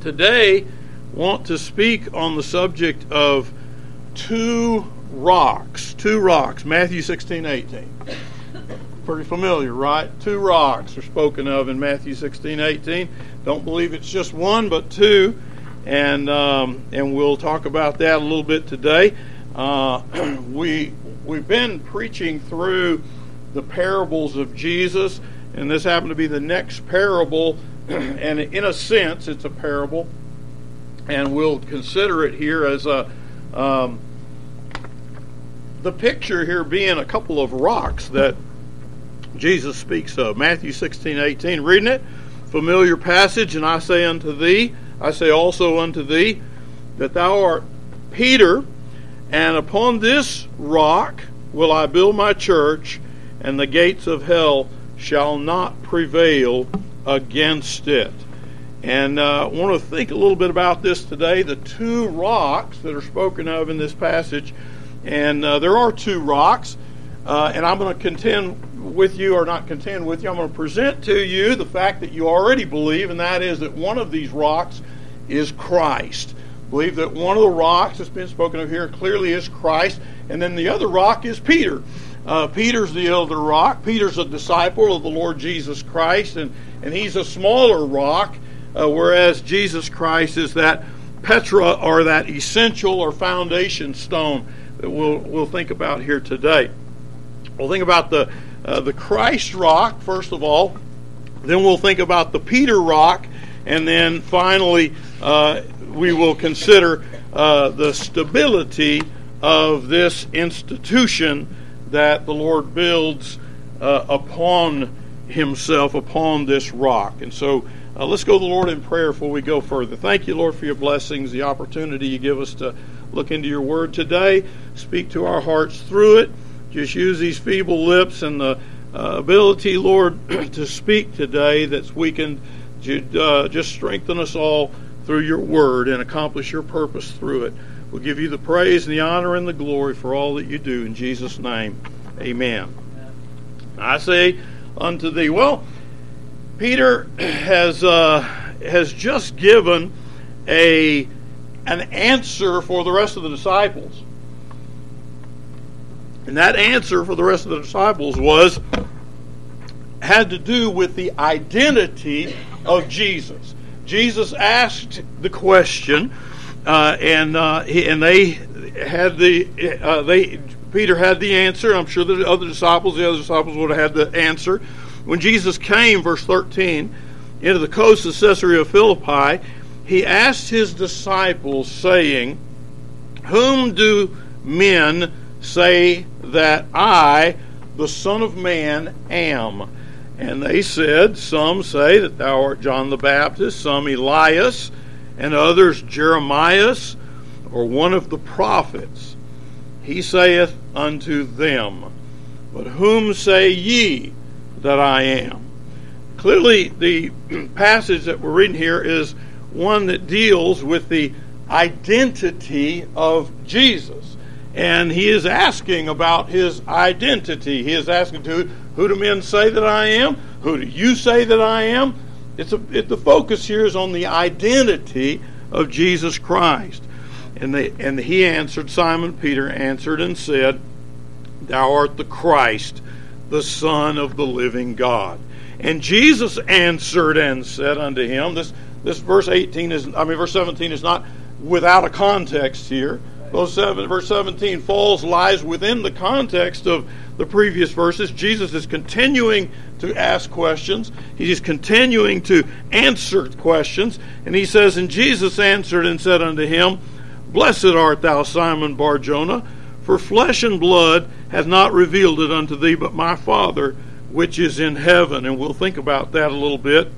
today want to speak on the subject of two rocks. Two rocks. Matthew 16, 18. Pretty familiar, right? Two rocks are spoken of in Matthew 16, 18. Don't believe it's just one, but two. And, um, and we'll talk about that a little bit today. Uh, we, we've been preaching through the parables of Jesus, and this happened to be the next parable. and in a sense, it's a parable and we'll consider it here as a um, the picture here being a couple of rocks that Jesus speaks of. Matthew 16, 18. Reading it, familiar passage, and I say unto thee, I say also unto thee, that thou art Peter, and upon this rock will I build my church, and the gates of hell shall not prevail against it. And uh, I want to think a little bit about this today the two rocks that are spoken of in this passage. And uh, there are two rocks. Uh, and I'm going to contend with you, or not contend with you, I'm going to present to you the fact that you already believe, and that is that one of these rocks is Christ. Believe that one of the rocks that's been spoken of here clearly is Christ, and then the other rock is Peter. Uh, Peter's the elder rock. Peter's a disciple of the Lord Jesus Christ, and, and he's a smaller rock uh, whereas Jesus Christ is that Petra or that essential or foundation stone that we'll, we'll think about here today. We'll think about the, uh, the Christ rock, first of all. Then we'll think about the Peter rock. And then finally, uh, we will consider uh, the stability of this institution that the Lord builds uh, upon Himself, upon this rock. And so uh, let's go to the Lord in prayer before we go further. Thank you, Lord, for your blessings, the opportunity you give us to look into your word today. Speak to our hearts through it. Just use these feeble lips and the uh, ability, Lord, to speak today that's weakened. Uh, just strengthen us all through your word and accomplish your purpose through it. We'll give you the praise and the honor and the glory for all that you do. In Jesus' name, amen. I say unto thee, well, Peter has uh, has just given a an answer for the rest of the disciples. And that answer for the rest of the disciples was had to do with the identity of Jesus. Jesus asked the question, and uh, he, and they had the uh, they Peter had the answer. I'm sure the other disciples, the other disciples would have had the answer. When Jesus came, verse 13, into the coast of Caesarea Philippi, he asked his disciples, saying, Whom do men say that I, the Son of Man, am? And they said, Some say that thou art John the Baptist, some Elias, and others Jeremias, or one of the prophets. He saith unto them, But whom say ye that I am. Clearly, the passage that we're reading here is one that deals with the identity of Jesus. And he is asking about his identity. He is asking to who do men say that I am? Who do you say that I am? It's a, it, the focus here is on the identity of Jesus Christ. And, they, and he answered, Simon Peter answered and said, Thou art the Christ, the Son of the living God. And Jesus answered and said unto him, this, this verse 18 is, I mean, verse 17 is not without a context here. Verse 17 falls, lies within the context of the previous verses. Jesus is continuing to ask questions. He's continuing to answer questions. And he says, And Jesus answered and said unto him, Blessed art thou, Simon Barjona, for flesh and blood hath not revealed it unto thee, but my Father which is in heaven. And we'll think about that a little bit.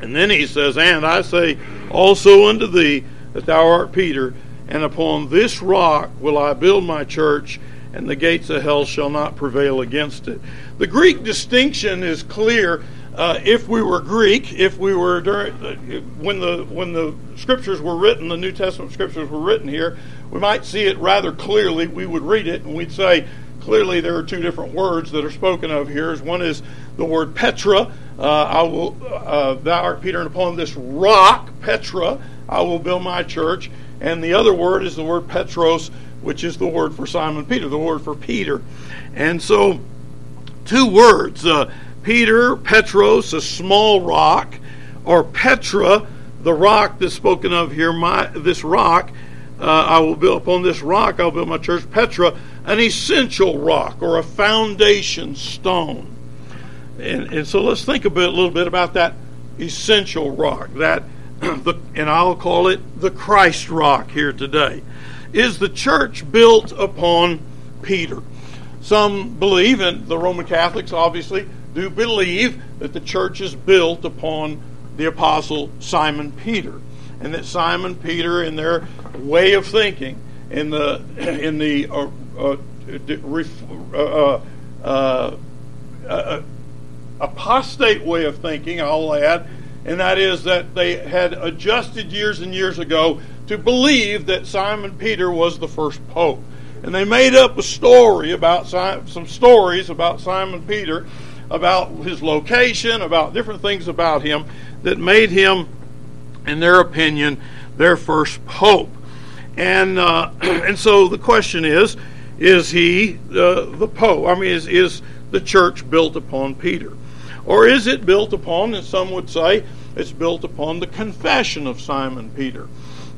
And then he says, And I say also unto thee that thou art Peter, and upon this rock will I build my church, and the gates of hell shall not prevail against it. The Greek distinction is clear. Uh, if we were Greek, if we were during, uh, when the when the scriptures were written, the New Testament scriptures were written here, we might see it rather clearly. We would read it and we'd say, clearly there are two different words that are spoken of here. One is the word Petra, uh, I will, uh, thou art Peter, and upon this rock, Petra, I will build my church. And the other word is the word Petros, which is the word for Simon Peter, the word for Peter. And so, two words uh, Peter, Petros, a small rock, or Petra, the rock that's spoken of here, my, this rock. Uh, I will build upon this rock, I'll build my church, Petra, an essential rock or a foundation stone. And, and so let's think a bit, a little bit about that essential rock, that, the, and I'll call it the Christ rock here today. Is the church built upon Peter? Some believe, and the Roman Catholics obviously do believe, that the church is built upon the apostle Simon Peter, and that Simon Peter, in their way of thinking, in the in the uh, uh, uh, uh, uh, apostate way of thinking, I'll add, and that is that they had adjusted years and years ago to believe that Simon Peter was the first pope. And they made up a story about some stories about Simon Peter, about his location, about different things about him that made him, in their opinion, their first pope. And uh, and so the question is, is he uh, the pope? I mean, is is the church built upon Peter, or is it built upon? And some would say it's built upon the confession of Simon Peter.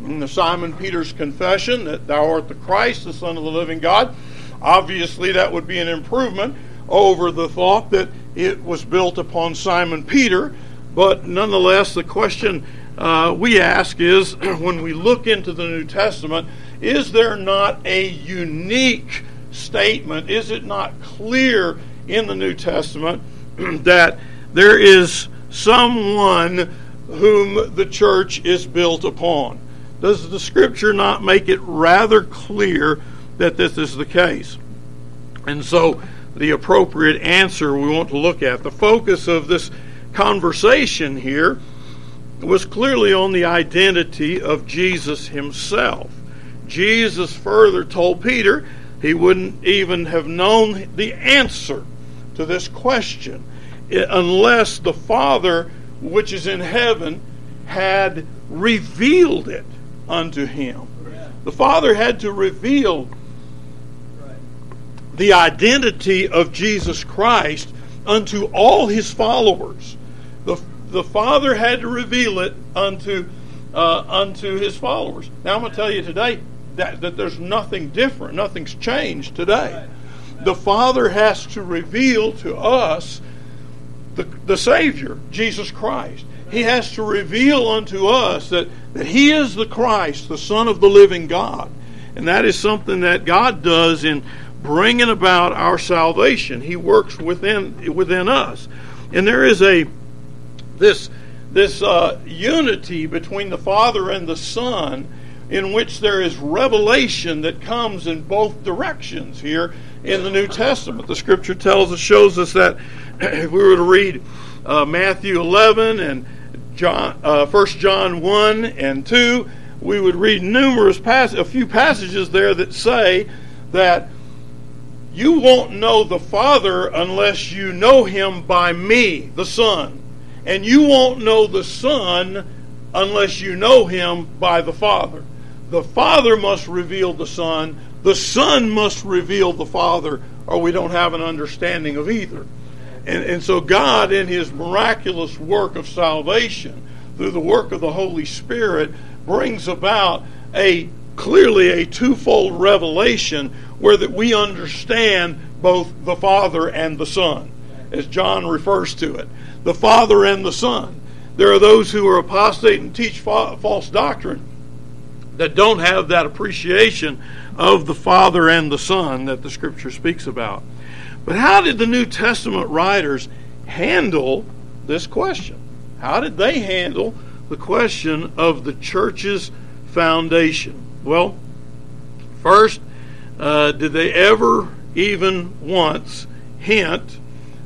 In the Simon Peter's confession that thou art the Christ, the Son of the living God. Obviously, that would be an improvement over the thought that it was built upon Simon Peter. But nonetheless, the question uh, we ask is when we look into the New Testament, is there not a unique statement? Is it not clear in the New Testament that there is someone whom the church is built upon? Does the scripture not make it rather clear that this is the case? And so, the appropriate answer we want to look at, the focus of this conversation here was clearly on the identity of Jesus himself. Jesus further told Peter he wouldn't even have known the answer to this question unless the Father, which is in heaven, had revealed it unto him. The Father had to reveal the identity of Jesus Christ unto all his followers. The, the Father had to reveal it unto uh, unto his followers. Now I'm going to tell you today that, that there's nothing different. Nothing's changed today. The Father has to reveal to us the, the Savior, Jesus Christ. He has to reveal unto us that, that He is the Christ, the Son of the living God. And that is something that God does in bringing about our salvation. He works within within us, and there is a this this uh, unity between the Father and the Son, in which there is revelation that comes in both directions here in the New Testament. The Scripture tells us shows us that if we were to read uh, Matthew 11 and John, uh, 1 John 1 and 2, we would read numerous pass- a few passages there that say that you won't know the Father unless you know him by me, the Son. And you won't know the Son unless you know him by the Father. The Father must reveal the Son, the Son must reveal the Father, or we don't have an understanding of either. And, and so, God, in His miraculous work of salvation, through the work of the Holy Spirit, brings about a clearly a twofold revelation where that we understand both the Father and the Son, as John refers to it. The Father and the Son. There are those who are apostate and teach fa- false doctrine that don't have that appreciation of the Father and the Son that the Scripture speaks about. But how did the New Testament writers handle this question? How did they handle the question of the church's foundation? Well, first, uh, did they ever even once hint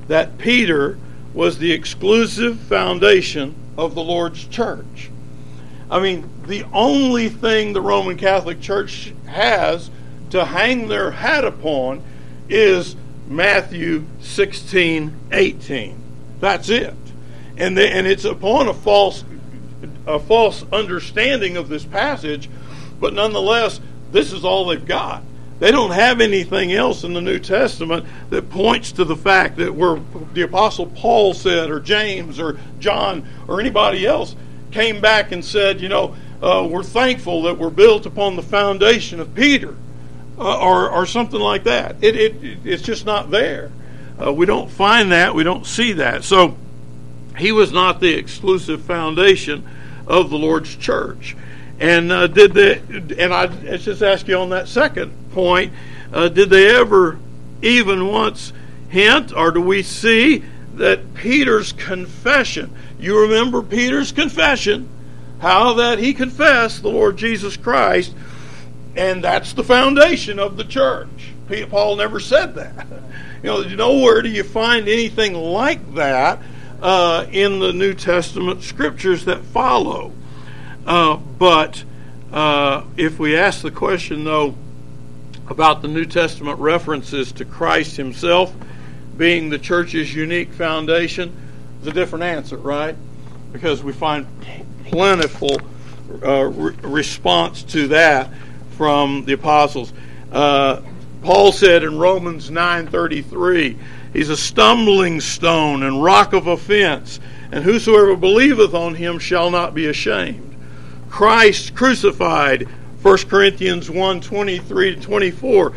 that Peter was the exclusive foundation of the Lord's church? I mean, the only thing the Roman Catholic Church has to hang their hat upon is Matthew 16, 18. That's it. and they, and it's upon a false a false understanding of this passage, but nonetheless, this is all they've got. They don't have anything else in the New Testament that points to the fact that where the Apostle Paul said, or James, or John, or anybody else came back and said, you know, uh, we're thankful that we're built upon the foundation of Peter, uh, or, or something like that. It, it, it's just not there. Uh, we don't find that, we don't see that. So he was not the exclusive foundation of the Lord's church. And uh, did they? And I let's just ask you on that second point: uh, Did they ever even once hint, or do we see that Peter's confession? You remember Peter's confession, how that he confessed the Lord Jesus Christ, and that's the foundation of the church. Paul never said that. You know, nowhere do you find anything like that uh, in the New Testament scriptures that follow. Uh, but uh, if we ask the question, though, about the New Testament references to Christ Himself being the church's unique foundation, it's a different answer, right? Because we find plentiful uh, re- response to that from the apostles. Uh, Paul said in Romans 9:33, He's a stumbling stone and rock of offense, and whosoever believeth on him shall not be ashamed. Christ crucified, 1 Corinthians 1 23 to 24.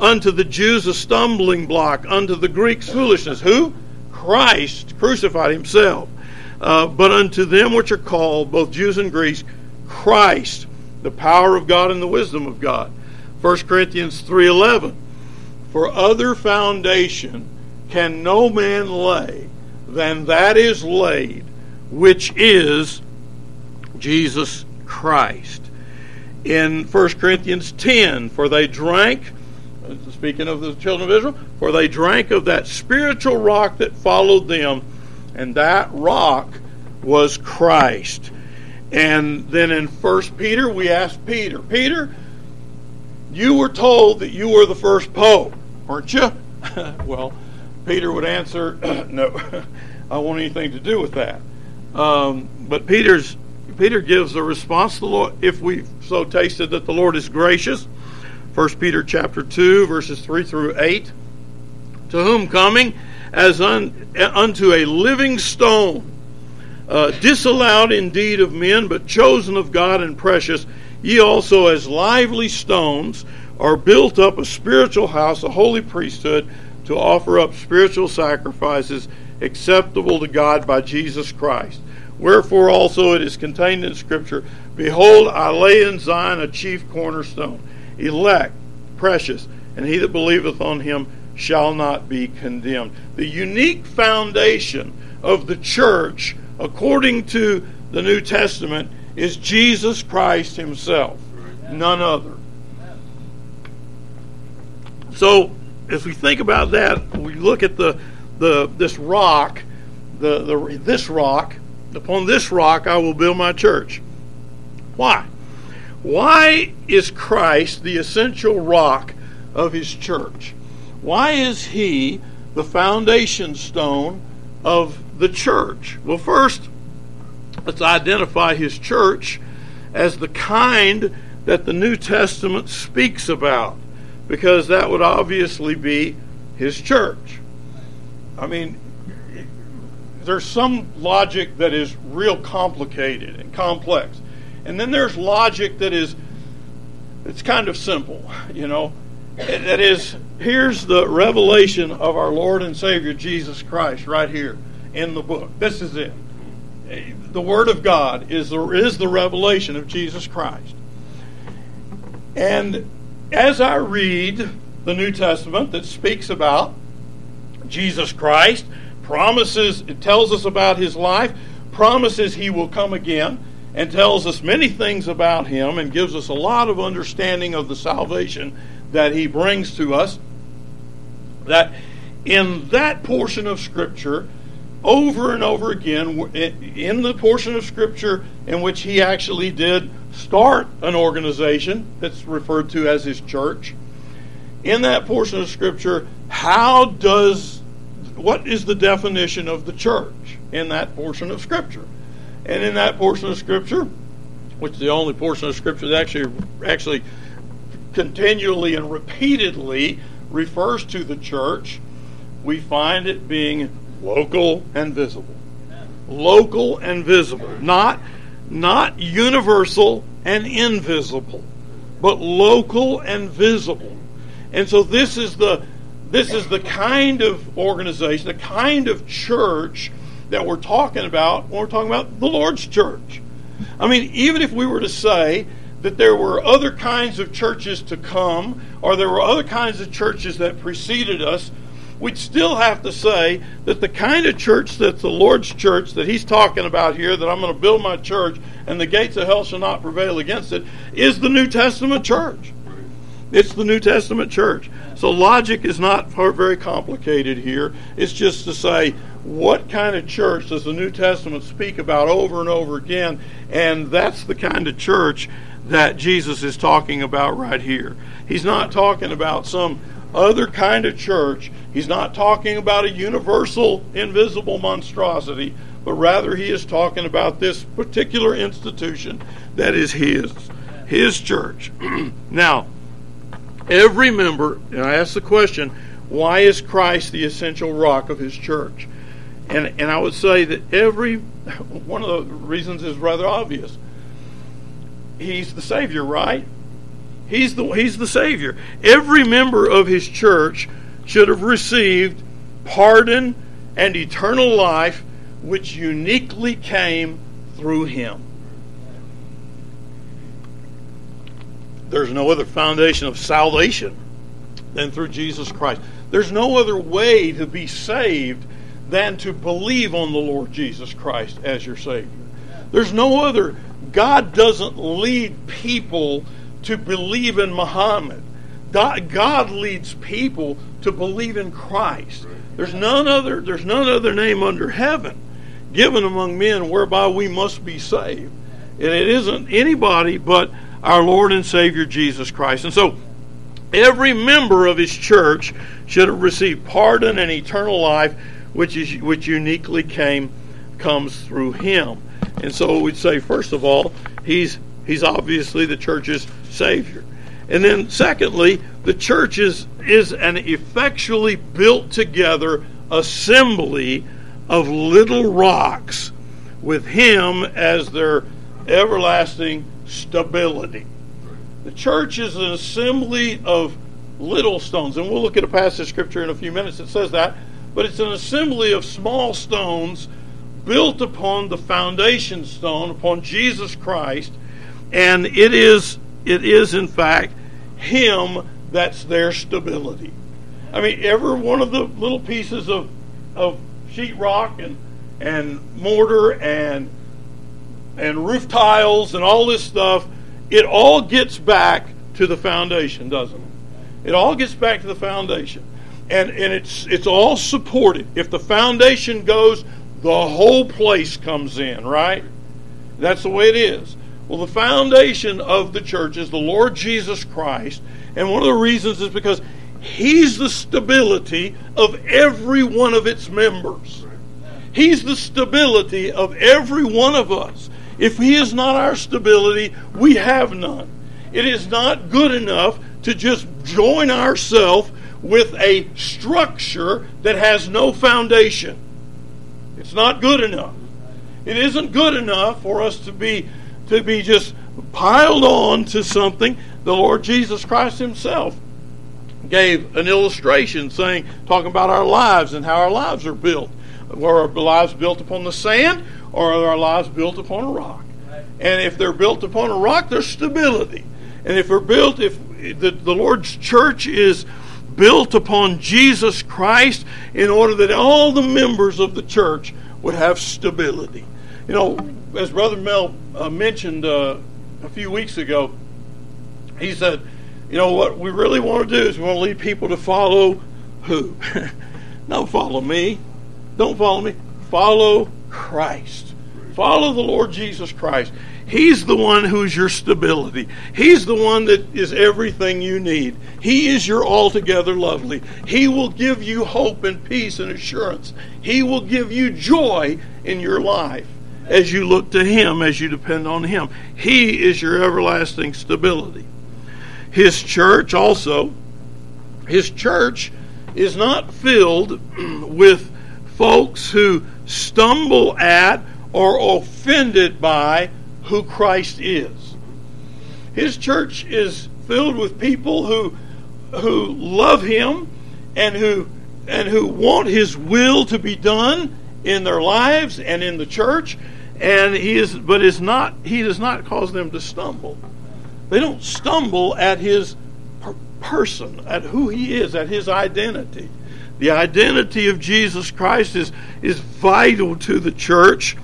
Unto the Jews a stumbling block, unto the Greeks foolishness. Who? Christ crucified himself. Uh, but unto them which are called, both Jews and Greeks, Christ, the power of God and the wisdom of God. 1 Corinthians 3:11 For other foundation can no man lay than that is laid, which is Jesus Christ. In 1 Corinthians 10, for they drank, speaking of the children of Israel, for they drank of that spiritual rock that followed them, and that rock was Christ. And then in 1 Peter, we asked Peter, Peter, you were told that you were the first pope, weren't you? well, Peter would answer, No, I want anything to do with that. Um, but Peter's Peter gives a response. To the Lord, if we so tasted that the Lord is gracious, First Peter chapter two verses three through eight, to whom coming as un, unto a living stone, uh, disallowed indeed of men, but chosen of God and precious, ye also as lively stones are built up a spiritual house, a holy priesthood to offer up spiritual sacrifices acceptable to God by Jesus Christ. Wherefore also it is contained in Scripture Behold, I lay in Zion a chief cornerstone, elect, precious, and he that believeth on him shall not be condemned. The unique foundation of the church, according to the New Testament, is Jesus Christ himself, none other. So, if we think about that, we look at the the this rock, the, the this rock, upon this rock I will build my church. Why? Why is Christ the essential rock of his church? Why is he the foundation stone of the church? Well, first, let's identify his church as the kind that the New Testament speaks about because that would obviously be his church. I mean, there's some logic that is real complicated and complex. And then there's logic that is it's kind of simple, you know. That is here's the revelation of our Lord and Savior Jesus Christ right here in the book. This is it. The word of God is the is the revelation of Jesus Christ. And as I read the New Testament that speaks about Jesus Christ, promises, it tells us about his life, promises he will come again, and tells us many things about him and gives us a lot of understanding of the salvation that he brings to us. That in that portion of Scripture, over and over again, in the portion of Scripture in which he actually did start an organization that's referred to as his church. In that portion of Scripture, how does what is the definition of the church? in that portion of Scripture. And in that portion of Scripture, which is the only portion of Scripture that actually actually continually and repeatedly refers to the church, we find it being local and visible. Local and visible. Not, not universal and invisible, but local and visible. And so this is the this is the kind of organization, the kind of church that we're talking about when we're talking about the Lord's church. I mean, even if we were to say that there were other kinds of churches to come, or there were other kinds of churches that preceded us, we'd still have to say that the kind of church that's the Lord's church that he's talking about here, that I'm going to build my church and the gates of hell shall not prevail against it, is the New Testament church. It's the New Testament church. So logic is not very complicated here. It's just to say what kind of church does the New Testament speak about over and over again, and that's the kind of church that Jesus is talking about right here. He's not talking about some other kind of church. He's not talking about a universal, invisible monstrosity, but rather he is talking about this particular institution that is his, his church. now, every member, and I ask the question, why is Christ the essential rock of his church? And, and I would say that every one of the reasons is rather obvious. He's the Savior, right? He's the, he's the Savior. Every member of his church should have received pardon and eternal life, which uniquely came through him. There's no other foundation of salvation than through Jesus Christ. There's no other way to be saved than to believe on the Lord Jesus Christ as your Savior. There's no other. God doesn't lead people to believe in Muhammad. God leads people to believe in Christ. There's none other. There's none other name under heaven given among men whereby we must be saved, and it isn't anybody but our Lord and Savior Jesus Christ. And so every member of his church should have received pardon and eternal life, which is which uniquely came comes through him. And so we'd say, first of all, he's he's obviously the church's savior. And then secondly, the church is, is an effectually built together assembly of little rocks with him as their everlasting stability. The church is an assembly of little stones, and we'll look at a passage of scripture in a few minutes that says that, but it's an assembly of small stones built upon the foundation stone, upon Jesus Christ, and it is it is in fact him that's their stability. I mean, every one of the little pieces of of sheetrock and and mortar and and roof tiles and all this stuff, it all gets back to the foundation, doesn't it? It all gets back to the foundation. And, and it's, it's all supported. If the foundation goes, the whole place comes in, right? That's the way it is. Well, the foundation of the church is the Lord Jesus Christ. And one of the reasons is because He's the stability of every one of its members. He's the stability of every one of us. If He is not our stability, we have none. It is not good enough to just join ourselves with a structure that has no foundation. It's not good enough. It isn't good enough for us to be to be just piled on to something. The Lord Jesus Christ Himself gave an illustration saying, talking about our lives and how our lives are built. Were our lives built upon the sand or are our lives built upon a rock? And if they're built upon a rock, there's stability. And if they're built, if the, the Lord's church is built upon Jesus Christ in order that all the members of the church would have stability. You know, as Brother Mel uh, mentioned uh, a few weeks ago, he said, you know, what we really want to do is we want to lead people to follow who? Don't follow me. Don't follow me. Follow Christ. Follow the Lord Jesus Christ. He's the one who's your stability. He's the one that is everything you need. He is your altogether lovely. He will give you hope and peace and assurance. He will give you joy in your life as you look to Him, as you depend on Him. He is your everlasting stability. His church also, His church is not filled with folks who stumble at or offended by who Christ is. His church is filled with people who who love him and who and who want his will to be done in their lives and in the church. And he is but is not he does not cause them to stumble. They don't stumble at his per- person at who he is at his identity. The identity of Jesus Christ is is vital to the church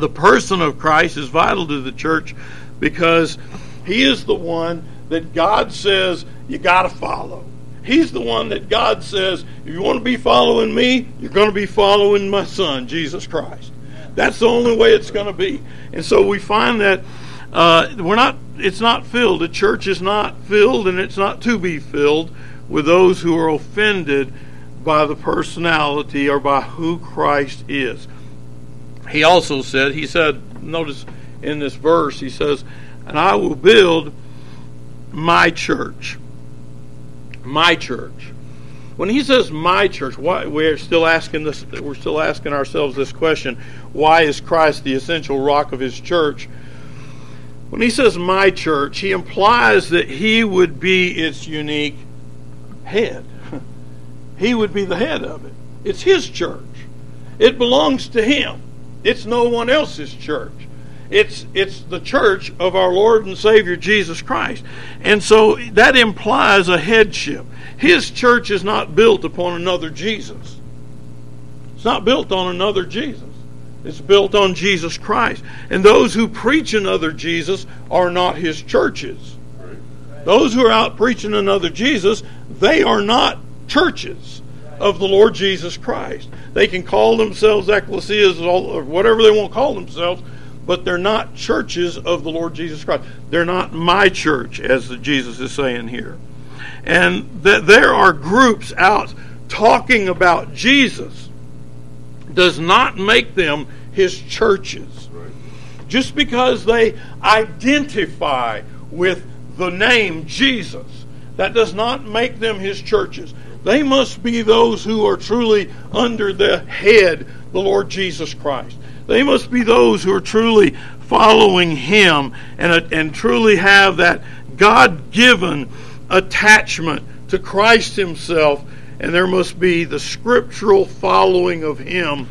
the person of Christ is vital to the church because he is the one that God says you got to follow. He's the one that God says, if you want to be following me, you're going to be following my son, Jesus Christ. That's the only way it's going to be. And so we find that uh, we're not. It's not filled. The church is not filled, and it's not to be filled with those who are offended by the personality or by who Christ is he also said, he said, notice in this verse, he says, and I will build my church. My church. When he says my church, why we're still asking this we're still asking ourselves this question, why is Christ the essential rock of his church? When he says my church, he implies that he would be its unique head. He would be the head of it. It's his church. It belongs to him. It's no one else's church. It's it's the church of our Lord and Savior Jesus Christ. And so that implies a headship. His church is not built upon another Jesus. It's not built on another Jesus. It's built on Jesus Christ. And those who preach another Jesus are not his churches. Those who are out preaching another Jesus, they are not churches of the Lord Jesus Christ. They can call themselves ecclesias or whatever they want to call themselves, but they're not churches of the Lord Jesus Christ. They're not my church, as Jesus is saying here. And that there are groups out talking about Jesus does not make them his churches. Just because they identify with the name Jesus, that does not make them his churches. They must be those who are truly under the head, the Lord Jesus Christ. They must be those who are truly following Him and, uh, and truly have that God given attachment to Christ Himself. And there must be the scriptural following of Him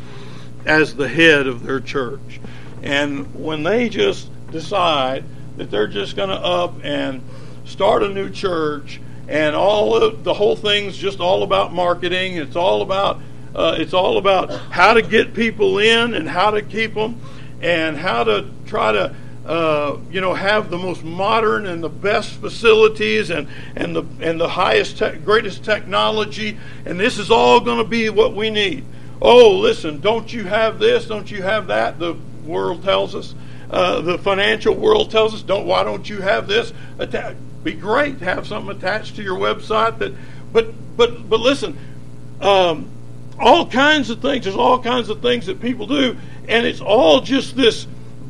as the head of their church. And when they just decide that they're just going to up and start a new church and all of the whole thing's just all about marketing. It's all about uh, it's all about how to get people in and how to keep them, and how to try to uh, you know have the most modern and the best facilities and and the and the highest te- greatest technology. And this is all going to be what we need. Oh, listen, don't you have this? Don't you have that? The world tells us. Uh, the financial world tells us, don't. Why don't you have this? Be great to have something attached to your website that but but but listen um, all kinds of things there's all kinds of things that people do and it's all just this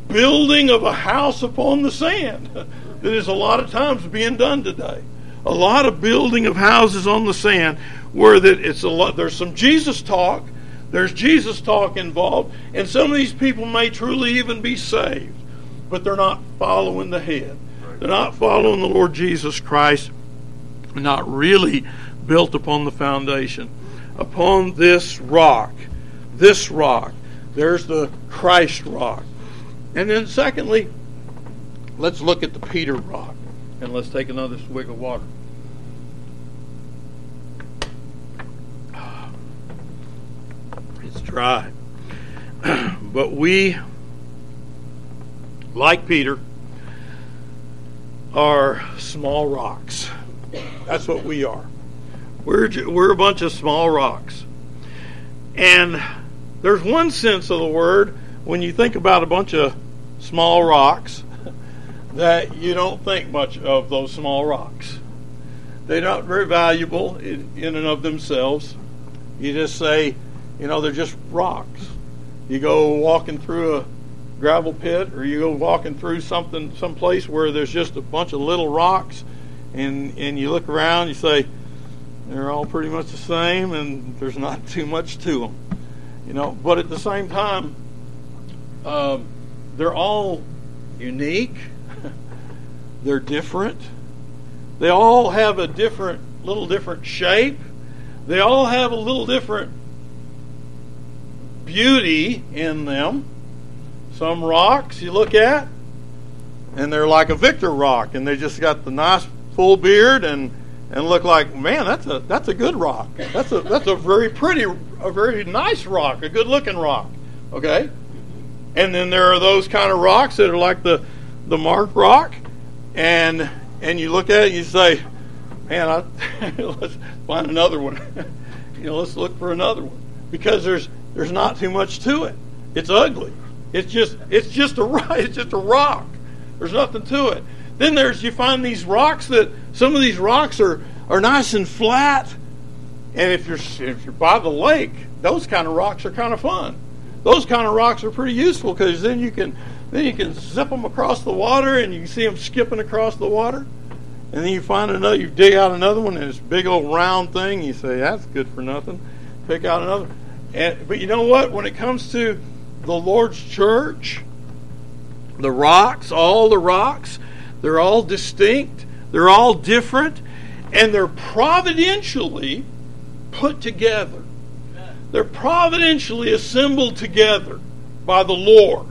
building of a house upon the sand that is a lot of times being done today. A lot of building of houses on the sand where that it's a lot there's some jesus talk there's jesus talk involved and some of these people may truly even be saved but they're not following the head they're not following the Lord Jesus Christ, not really built upon the foundation. Upon this rock, this rock, there's the Christ rock. And then, secondly, let's look at the Peter rock. And let's take another swig of water. It's dry. but we, like Peter, are small rocks. That's what we are. We're, we're a bunch of small rocks. And there's one sense of the word when you think about a bunch of small rocks that you don't think much of those small rocks. They're not very valuable in, in and of themselves. You just say, you know, they're just rocks. You go walking through a gravel pit or you go walking through something some place where there's just a bunch of little rocks and and you look around you say they're all pretty much the same and there's not too much to them you know but at the same time um, they're all unique. They're different. They all have a different little different shape. They all have a little different beauty in them some rocks you look at, and they're like a Victor rock, and they just got the nice full beard and and look like man, that's a that's a good rock. That's a that's a very pretty, a very nice rock, a good looking rock. Okay, and then there are those kind of rocks that are like the the Mark rock, and and you look at it and you say, man, I, let's find another one. you know, let's look for another one because there's there's not too much to it. It's ugly. It's just it's just a it's just a rock. There's nothing to it. Then there's you find these rocks that some of these rocks are are nice and flat. And if you're if you're by the lake, those kind of rocks are kind of fun. Those kind of rocks are pretty useful because then you can then you can zip them across the water and you can see them skipping across the water. And then you find another, you dig out another one, and this big old round thing. You say that's good for nothing. Pick out another. And but you know what? When it comes to the Lord's church, the rocks, all the rocks, they're all distinct, they're all different, and they're providentially put together. They're providentially assembled together by the Lord.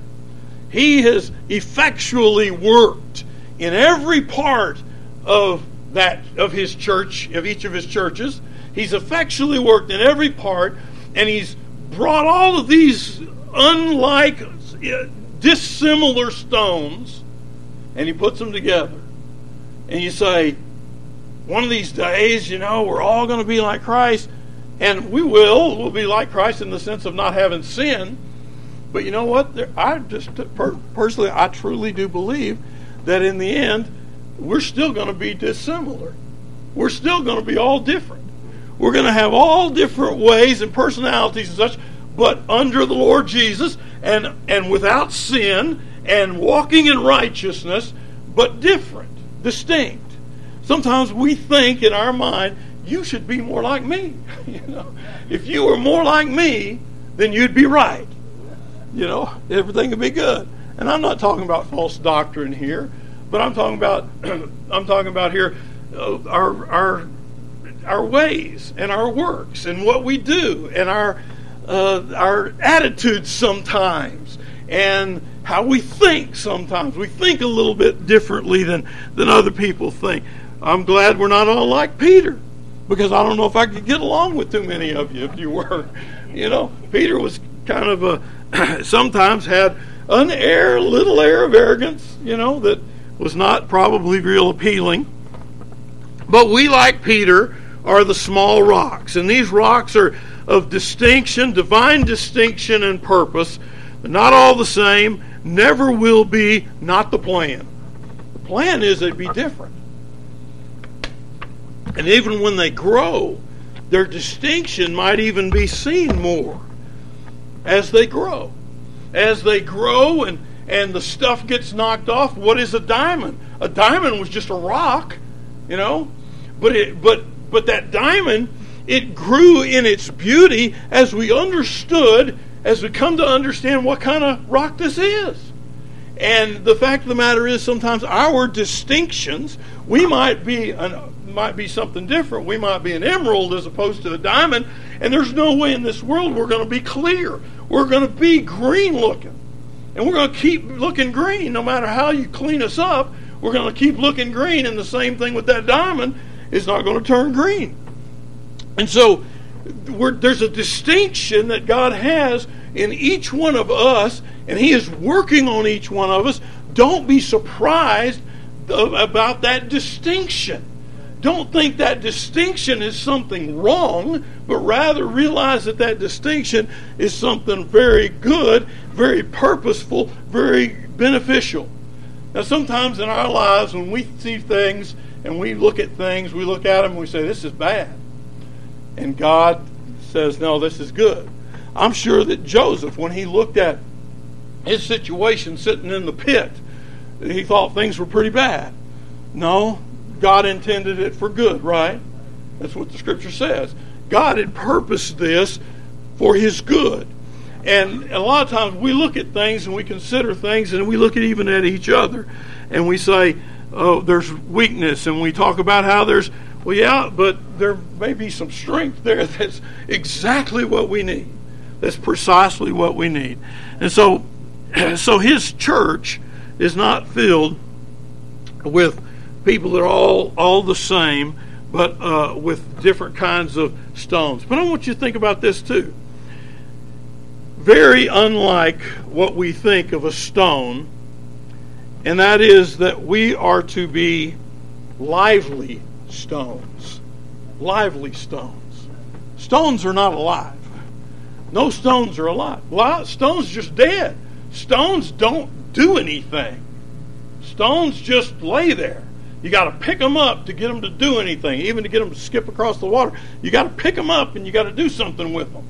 He has effectually worked in every part of that of his church, of each of his churches. He's effectually worked in every part, and he's brought all of these unlike, dissimilar stones, and he puts them together. And you say, one of these days, you know, we're all going to be like Christ. And we will. We'll be like Christ in the sense of not having sin. But you know what? There, I just personally, I truly do believe that in the end, we're still going to be dissimilar. We're still going to be all different. We're going to have all different ways and personalities and such but under the Lord Jesus and, and without sin and walking in righteousness, but different, distinct. Sometimes we think in our mind, you should be more like me. you know, if you were more like me, then you'd be right. You know, everything would be good. And I'm not talking about false doctrine here, but I'm talking about I'm talking about here uh, our our our ways and our works and what we do and our uh, our attitudes sometimes and how we think sometimes. We think a little bit differently than, than other people think. I'm glad we're not all like Peter because I don't know if I could get along with too many of you if you were. You know, Peter was kind of a, sometimes had an air, little air of arrogance, you know, that was not probably real appealing. But we, like Peter, are the small rocks. And these rocks are of distinction, divine distinction and purpose, not all the same, never will be, not the plan. The plan is they'd be different. And even when they grow, their distinction might even be seen more as they grow. As they grow and, and the stuff gets knocked off, what is a diamond? A diamond was just a rock, you know, but it but but that diamond it grew in its beauty as we understood, as we come to understand what kind of rock this is. And the fact of the matter is, sometimes our distinctions, we might be an, might be something different. We might be an emerald as opposed to a diamond, and there's no way in this world we're going to be clear. We're going to be green looking, and we're going to keep looking green no matter how you clean us up. We're going to keep looking green, and the same thing with that diamond is not going to turn green. And so there's a distinction that God has in each one of us, and He is working on each one of us. Don't be surprised about that distinction. Don't think that distinction is something wrong, but rather realize that that distinction is something very good, very purposeful, very beneficial. Now, sometimes in our lives, when we see things and we look at things, we look at them and we say, This is bad. And God says, No, this is good. I'm sure that Joseph, when he looked at his situation sitting in the pit, he thought things were pretty bad. No, God intended it for good, right? That's what the scripture says. God had purposed this for his good. And a lot of times we look at things and we consider things and we look at even at each other and we say, oh, there's weakness. And we talk about how there's, well, yeah, but there may be some strength there that's exactly what we need. That's precisely what we need. And so, so his church is not filled with people that are all, all the same, but uh, with different kinds of stones. But I want you to think about this too very unlike what we think of a stone, and that is that we are to be lively stones. Lively stones. Stones are not alive. No stones are alive. Stones just dead. Stones don't do anything. Stones just lay there. You got to pick them up to get them to do anything, even to get them to skip across the water. You got to pick them up and you got to do something with them.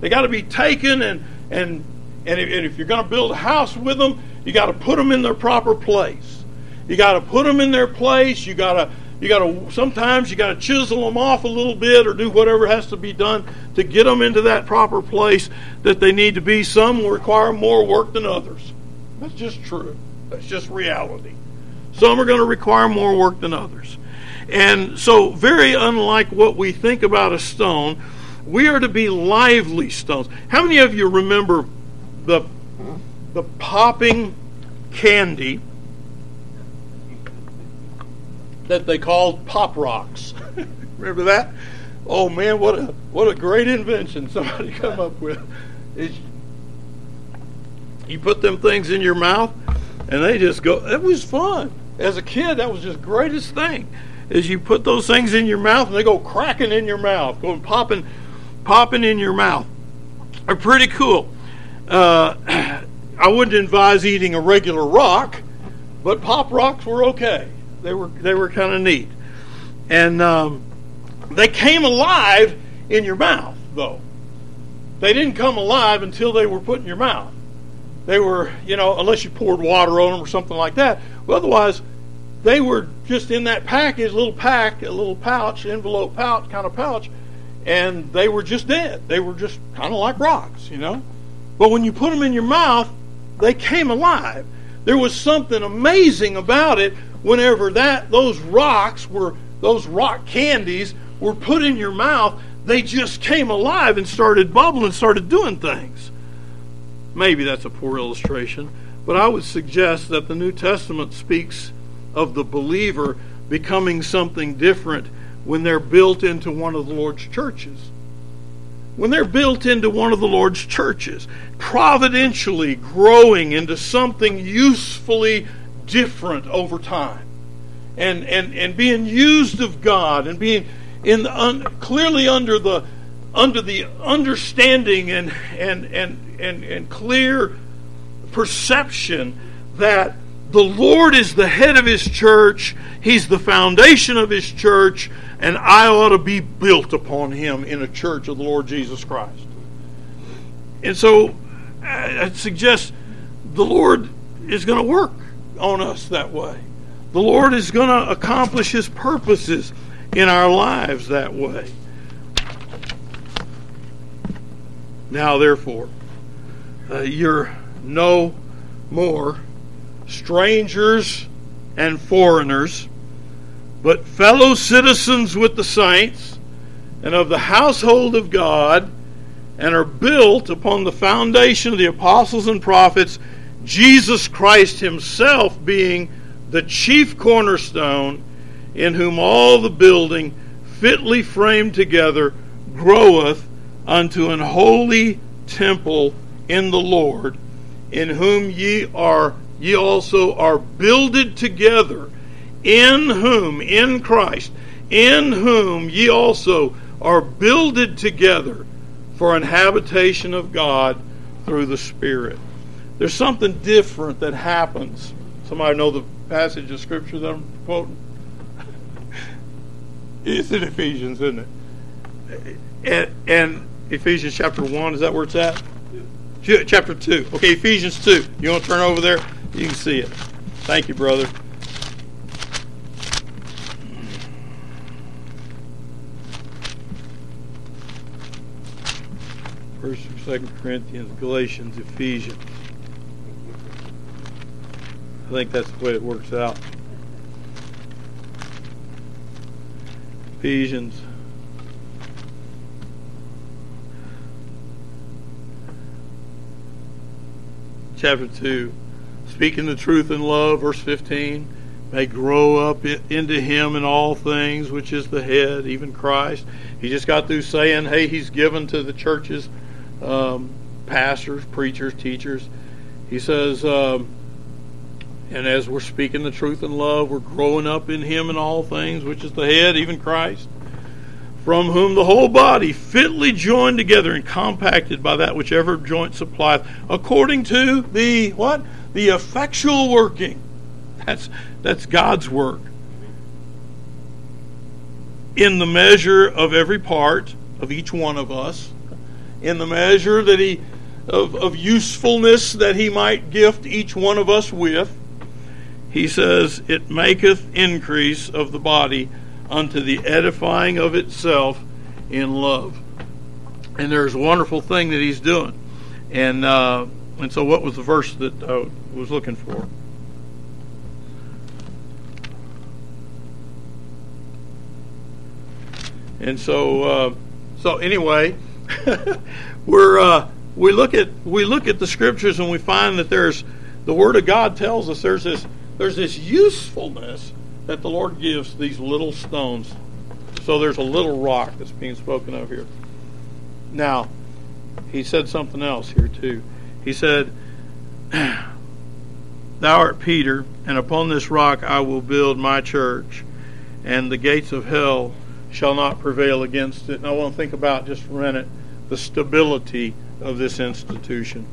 They got to be taken and and and if, and if you're going to build a house with them, you got to put them in their proper place. You got to put them in their place. You got to you got to sometimes you got to chisel them off a little bit or do whatever has to be done to get them into that proper place that they need to be. Some require more work than others. That's just true. That's just reality. Some are going to require more work than others. And so, very unlike what we think about a stone, we are to be lively stones. How many of you remember the, the popping candy that they called pop rocks? remember that? Oh man, what a what a great invention somebody come up with. It's, you put them things in your mouth and they just go it was fun. As a kid, that was just greatest thing. Is you put those things in your mouth and they go cracking in your mouth, going popping popping in your mouth are pretty cool. Uh, I wouldn't advise eating a regular rock, but pop rocks were okay. They were they were kind of neat, and um, they came alive in your mouth though. They didn't come alive until they were put in your mouth. They were, you know, unless you poured water on them or something like that. Well, otherwise, they were just in that package, little pack, a little pouch, envelope pouch, kind of pouch, and they were just dead. They were just kind of like rocks, you know. But when you put them in your mouth, they came alive. There was something amazing about it whenever that those rocks were those rock candies were put in your mouth, they just came alive and started bubbling, started doing things. Maybe that's a poor illustration, but I would suggest that the New Testament speaks of the believer becoming something different when they're built into one of the Lord's churches. When they're built into one of the Lord's churches, providentially growing into something usefully different over time, and, and, and being used of God, and being in the un, clearly under the under the understanding and, and, and, and, and clear perception that the Lord is the head of His church, He's the foundation of His church, and I ought to be built upon him in a church of the Lord Jesus Christ. And so I suggest the Lord is going to work on us that way. The Lord is going to accomplish his purposes in our lives that way. Now, therefore, uh, you're no more strangers and foreigners but fellow citizens with the saints and of the household of God, and are built upon the foundation of the apostles and prophets, Jesus Christ Himself being the chief cornerstone, in whom all the building fitly framed together groweth unto an holy temple in the Lord, in whom ye are ye also are builded together in whom, in Christ, in whom ye also are builded together for an habitation of God through the Spirit. There's something different that happens. Somebody know the passage of scripture that I'm quoting? it's in Ephesians, isn't it? And, and Ephesians chapter 1, is that where it's at? Chapter 2. Okay, Ephesians 2. You want to turn over there? You can see it. Thank you, brother. First Second Corinthians, Galatians, Ephesians. I think that's the way it works out. Ephesians. Chapter 2. Speaking the truth in love, verse 15, may grow up into him in all things, which is the head, even Christ. He just got through saying, hey, he's given to the churches, um, pastors, preachers, teachers. He says, um, and as we're speaking the truth in love, we're growing up in Him in all things, which is the head, even Christ, from whom the whole body, fitly joined together and compacted by that whichever joint supplieth, according to the what? The effectual working. That's that's God's work. In the measure of every part of each one of us, in the measure that He of, of usefulness that He might gift each one of us with he says, It maketh increase of the body unto the edifying of itself in love. And there's a wonderful thing that he's doing. And uh, and so, what was the verse that I was looking for? And so, uh, so anyway, we're uh, we look at we look at the scriptures and we find that there's the Word of God tells us there's this there's this usefulness that the Lord gives these little stones. So there's a little rock that's being spoken of here. Now, he said something else here too. He said, Thou art Peter, and upon this rock I will build my church, and the gates of hell shall not prevail against it. And I want to think about just for a minute the stability of this institution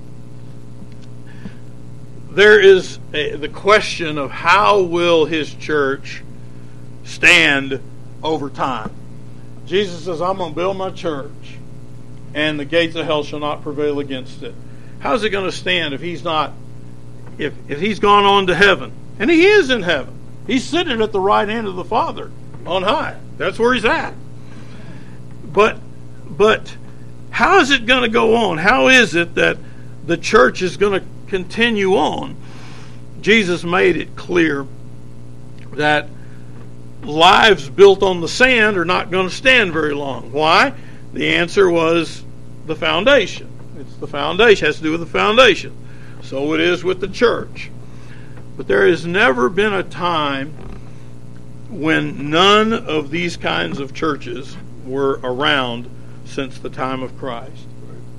there is a, the question of how will his church stand over time. Jesus says, I'm going to build my church, and the gates of hell shall not prevail against it. How's it going to stand if he's not, if, if he's gone on to heaven? And he is in heaven. He's sitting at the right hand of the Father on high. That's where he's at. But, but, how is it going to go on? How is it that the church is going to continue on, Jesus made it clear that lives built on the sand are not going to stand very long. Why? The answer was the foundation. It's the foundation, it has to do with the foundation. So it is with the church. But there has never been a time when none of these kinds of churches were around since the time of Christ.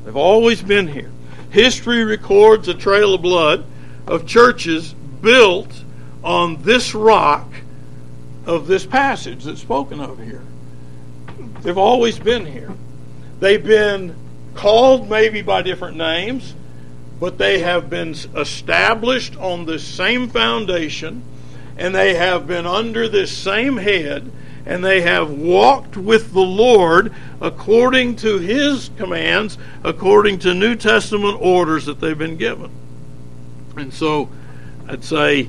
They've always been here. History records a trail of blood of churches built on this rock of this passage that's spoken of here. They've always been here. They've been called maybe by different names, but they have been established on this same foundation and they have been under this same head and they have walked with the Lord according to His commands, according to New Testament orders that they've been given. And so I'd say,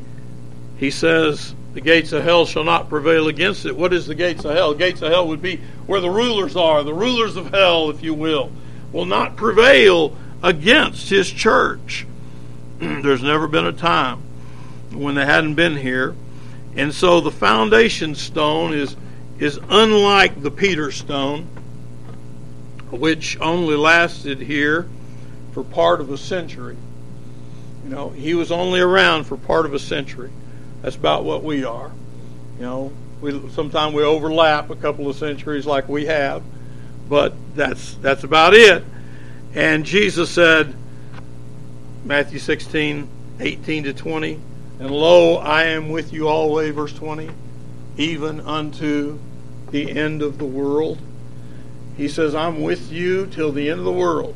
He says, the gates of hell shall not prevail against it. What is the gates of hell? Gates of hell would be where the rulers are, the rulers of hell, if you will, will not prevail against His church. There's never been a time when they hadn't been here. And so the foundation stone is is unlike the Peter stone, which only lasted here for part of a century. You know, he was only around for part of a century. That's about what we are. You know, we sometimes we overlap a couple of centuries like we have, but that's that's about it. And Jesus said, Matthew 16, 18 to 20, and lo, I am with you always, verse 20, even unto the end of the world. He says, I'm with you till the end of the world.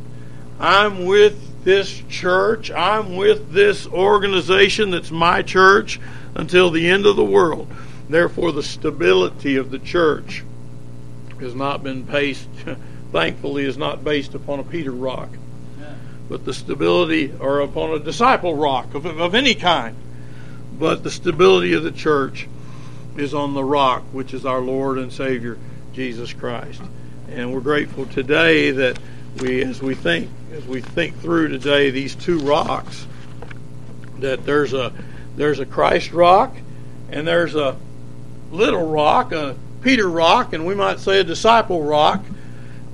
I'm with this church. I'm with this organization that's my church until the end of the world. Therefore, the stability of the church has not been based, thankfully, is not based upon a Peter rock, but the stability, or upon a disciple rock of, of any kind. But the stability of the church is on the rock, which is our Lord and Savior, Jesus Christ. And we're grateful today that we, as we think, as we think through today these two rocks, that there's a there's a Christ rock, and there's a little rock, a Peter rock, and we might say a disciple rock.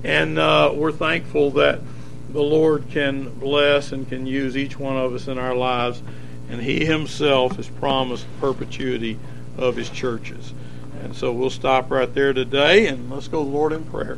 And uh, we're thankful that the Lord can bless and can use each one of us in our lives, and He Himself has promised perpetuity of His churches. And so we'll stop right there today, and let's go to the Lord in prayer.